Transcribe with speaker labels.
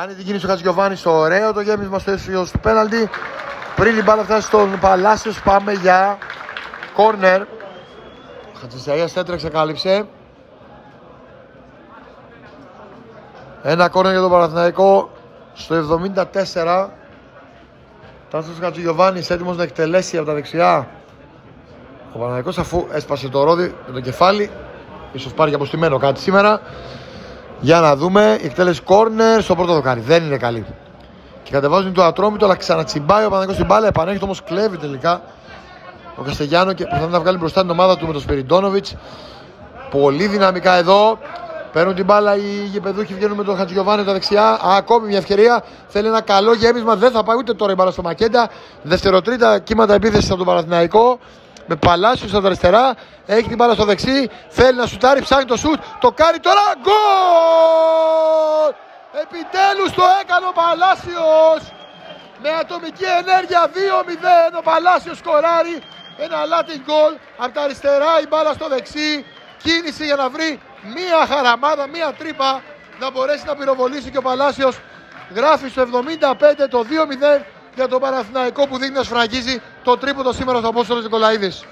Speaker 1: Κάνει την κίνηση ο Χατζηγιοβάνης στο ωραίο το γέμισμα στο έσιο του πέναλτι. Πριν η μπάλα φτάσει στον Παλάσιος, πάμε για κόρνερ. Ο Χατζησαγίας έτρεξε, κάλυψε. Ένα κόρνερ για τον Παναθηναϊκό στο 74. Τάσος Χατζηγιοβάνης έτοιμος να εκτελέσει από τα δεξιά. Ο Παναθηναϊκός αφού έσπασε το ρόδι με το κεφάλι, ίσως πάρει και αποστημένο κάτι σήμερα. Για να δούμε. Η εκτέλεση κόρνερ στο πρώτο δοκάρι. Δεν είναι καλή. Και κατεβάζουν το ατρόμητο, αλλά ξανατσιμπάει ο Παναγιώτο στην μπάλα. Επανέρχεται όμως κλέβει τελικά ο Καστεγιάνο και προσπαθεί να βγάλει μπροστά την ομάδα του με τον Σπυριντόνοβιτ. Πολύ δυναμικά εδώ. Παίρνουν την μπάλα οι γηπεδούχοι, βγαίνουν με τον Χατζηγιοβάνη τα δεξιά. Α, ακόμη μια ευκαιρία. Θέλει ένα καλό γέμισμα. Δεν θα πάει ούτε τώρα η μπάλα στο Μακέντα. Δευτεροτρίτα κύματα επίθεσης από τον Παναθηναϊκό με Παλάσιος στα αριστερά. Έχει την μπάλα στο δεξί. Θέλει να σουτάρει, ψάχνει το σουτ. Το κάνει τώρα. Γκολ! Επιτέλους το έκανε ο Παλάσιος. Με ατομική ενέργεια 2-0 ο Παλάσιος σκοράρει. Ένα Latin goal από τα αριστερά η μπάλα στο δεξί. Κίνηση για να βρει μία χαραμάδα, μία τρύπα να μπορέσει να πυροβολήσει και ο Παλάσιος γράφει στο 75 το 2-0 για τον Παναθηναϊκό που δείχνει να σφραγίζει το τρίποντο σήμερα στο Απόστολος Νικολαίδης.